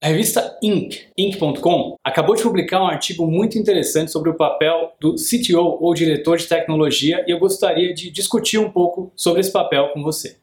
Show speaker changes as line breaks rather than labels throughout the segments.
A revista Inc, Inc.com, acabou de publicar um artigo muito interessante sobre o papel do CTO ou diretor de tecnologia e eu gostaria de discutir um pouco sobre esse papel com você.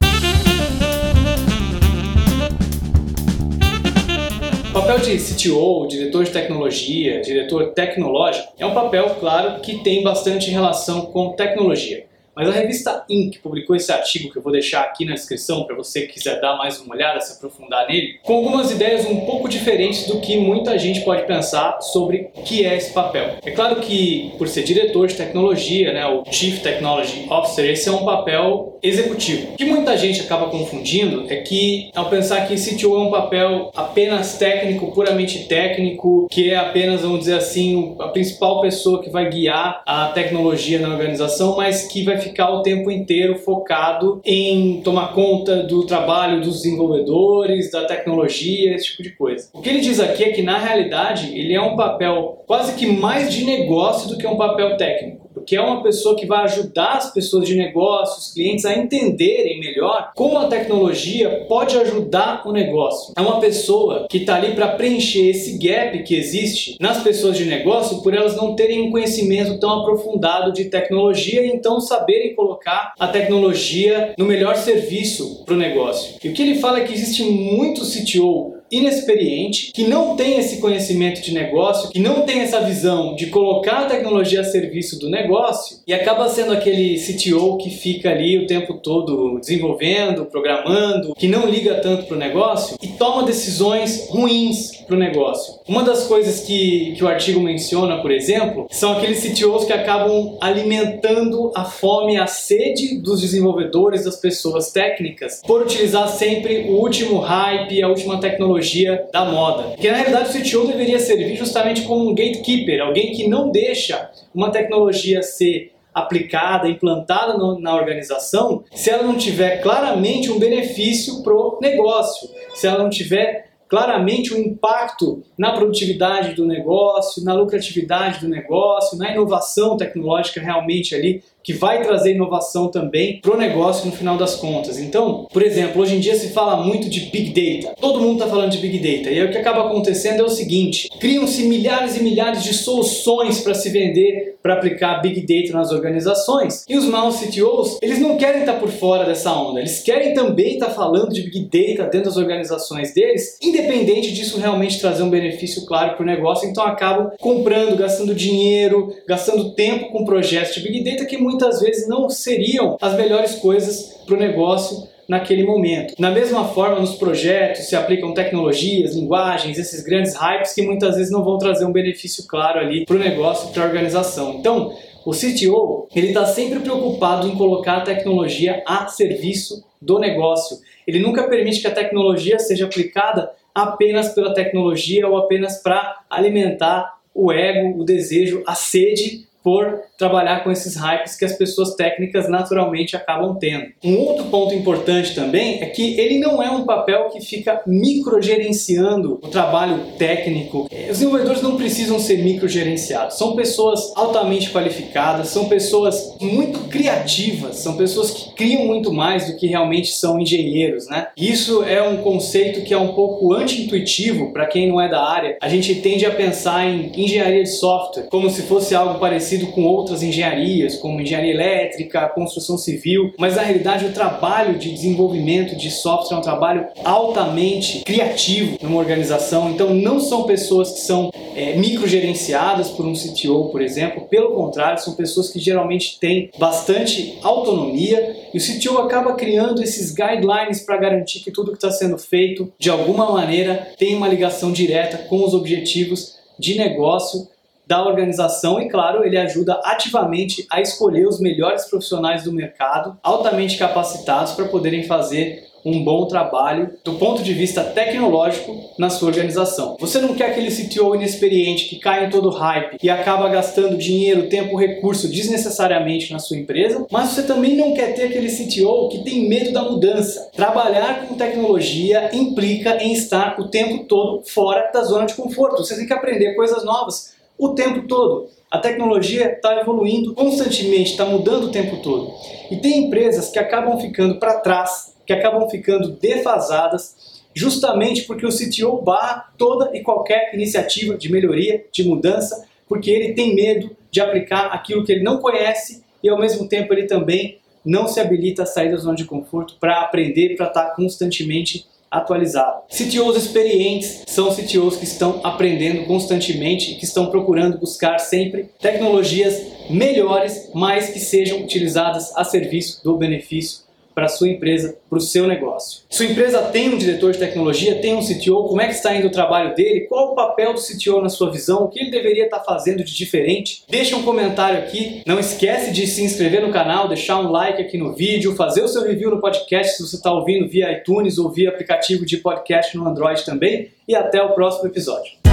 O papel de CTO, diretor de tecnologia, diretor tecnológico, é um papel, claro, que tem bastante relação com tecnologia. Mas a revista Inc. publicou esse artigo que eu vou deixar aqui na descrição para você que quiser dar mais uma olhada, se aprofundar nele, com algumas ideias um pouco diferentes do que muita gente pode pensar sobre o que é esse papel. É claro que, por ser diretor de tecnologia, né, o Chief Technology Officer, esse é um papel executivo. O que muita gente acaba confundindo é que, ao pensar que CTO é um papel apenas técnico, puramente técnico, que é apenas, vamos dizer assim, a principal pessoa que vai guiar a tecnologia na organização, mas que vai ficar o tempo inteiro focado em tomar conta do trabalho dos desenvolvedores, da tecnologia, esse tipo de coisa. O que ele diz aqui é que na realidade ele é um papel quase que mais de negócio do que um papel técnico porque é uma pessoa que vai ajudar as pessoas de negócios, os clientes a entenderem melhor como a tecnologia pode ajudar o negócio. É uma pessoa que está ali para preencher esse gap que existe nas pessoas de negócio por elas não terem um conhecimento tão aprofundado de tecnologia e então saberem colocar a tecnologia no melhor serviço para o negócio. E o que ele fala é que existe muito CTO inexperiente, que não tem esse conhecimento de negócio, que não tem essa visão de colocar a tecnologia a serviço do negócio e acaba sendo aquele CTO que fica ali o tempo todo desenvolvendo, programando, que não liga tanto para o negócio e toma decisões ruins para o negócio. Uma das coisas que, que o artigo menciona, por exemplo, são aqueles CTOs que acabam alimentando a fome, a sede dos desenvolvedores, das pessoas técnicas, por utilizar sempre o último hype, a última tecnologia da moda. Que na realidade o CTO deveria servir justamente como um gatekeeper, alguém que não deixa uma tecnologia ser aplicada, implantada no, na organização, se ela não tiver claramente um benefício para o negócio, se ela não tiver claramente o impacto na produtividade do negócio, na lucratividade do negócio, na inovação tecnológica realmente ali que vai trazer inovação também para o negócio no final das contas. Então, por exemplo, hoje em dia se fala muito de Big Data. Todo mundo está falando de Big Data. E aí o que acaba acontecendo é o seguinte: criam-se milhares e milhares de soluções para se vender, para aplicar Big Data nas organizações. E os maus CTOs, eles não querem estar tá por fora dessa onda. Eles querem também estar tá falando de Big Data dentro das organizações deles, independente disso realmente trazer um benefício claro para o negócio. Então acabam comprando, gastando dinheiro, gastando tempo com projetos de Big Data que muitas muitas vezes não seriam as melhores coisas para o negócio naquele momento. Na mesma forma, nos projetos se aplicam tecnologias, linguagens, esses grandes hypes que muitas vezes não vão trazer um benefício claro ali para o negócio, para a organização. Então, o CTO ele está sempre preocupado em colocar a tecnologia a serviço do negócio. Ele nunca permite que a tecnologia seja aplicada apenas pela tecnologia ou apenas para alimentar o ego, o desejo, a sede por trabalhar com esses hypes que as pessoas técnicas naturalmente acabam tendo. Um outro ponto importante também é que ele não é um papel que fica microgerenciando o trabalho técnico. Os desenvolvedores não precisam ser microgerenciados. São pessoas altamente qualificadas, são pessoas muito criativas, são pessoas que criam muito mais do que realmente são engenheiros, né? Isso é um conceito que é um pouco anti-intuitivo para quem não é da área. A gente tende a pensar em engenharia de software como se fosse algo parecido parecido com outras engenharias, como engenharia elétrica, construção civil, mas na realidade o trabalho de desenvolvimento de software é um trabalho altamente criativo numa organização. Então não são pessoas que são é, microgerenciadas por um CTO, por exemplo. Pelo contrário, são pessoas que geralmente têm bastante autonomia e o CTO acaba criando esses guidelines para garantir que tudo que está sendo feito de alguma maneira tem uma ligação direta com os objetivos de negócio da organização e, claro, ele ajuda ativamente a escolher os melhores profissionais do mercado, altamente capacitados para poderem fazer um bom trabalho do ponto de vista tecnológico na sua organização. Você não quer aquele CTO inexperiente que cai em todo hype e acaba gastando dinheiro, tempo, recurso desnecessariamente na sua empresa, mas você também não quer ter aquele CTO que tem medo da mudança. Trabalhar com tecnologia implica em estar o tempo todo fora da zona de conforto. Você tem que aprender coisas novas o tempo todo. A tecnologia está evoluindo constantemente, está mudando o tempo todo. E tem empresas que acabam ficando para trás, que acabam ficando defasadas justamente porque o CTO barra toda e qualquer iniciativa de melhoria, de mudança, porque ele tem medo de aplicar aquilo que ele não conhece e ao mesmo tempo ele também não se habilita a sair da zona de conforto para aprender, para estar constantemente atualizado. CTOs experientes são CTOs que estão aprendendo constantemente e que estão procurando buscar sempre tecnologias melhores, mas que sejam utilizadas a serviço do benefício para sua empresa, para o seu negócio. Sua empresa tem um diretor de tecnologia, tem um CTO, como é que está indo o trabalho dele? Qual o papel do CTO na sua visão? O que ele deveria estar fazendo de diferente? Deixa um comentário aqui. Não esquece de se inscrever no canal, deixar um like aqui no vídeo, fazer o seu review no podcast se você está ouvindo via iTunes ou via aplicativo de podcast no Android também. E até o próximo episódio.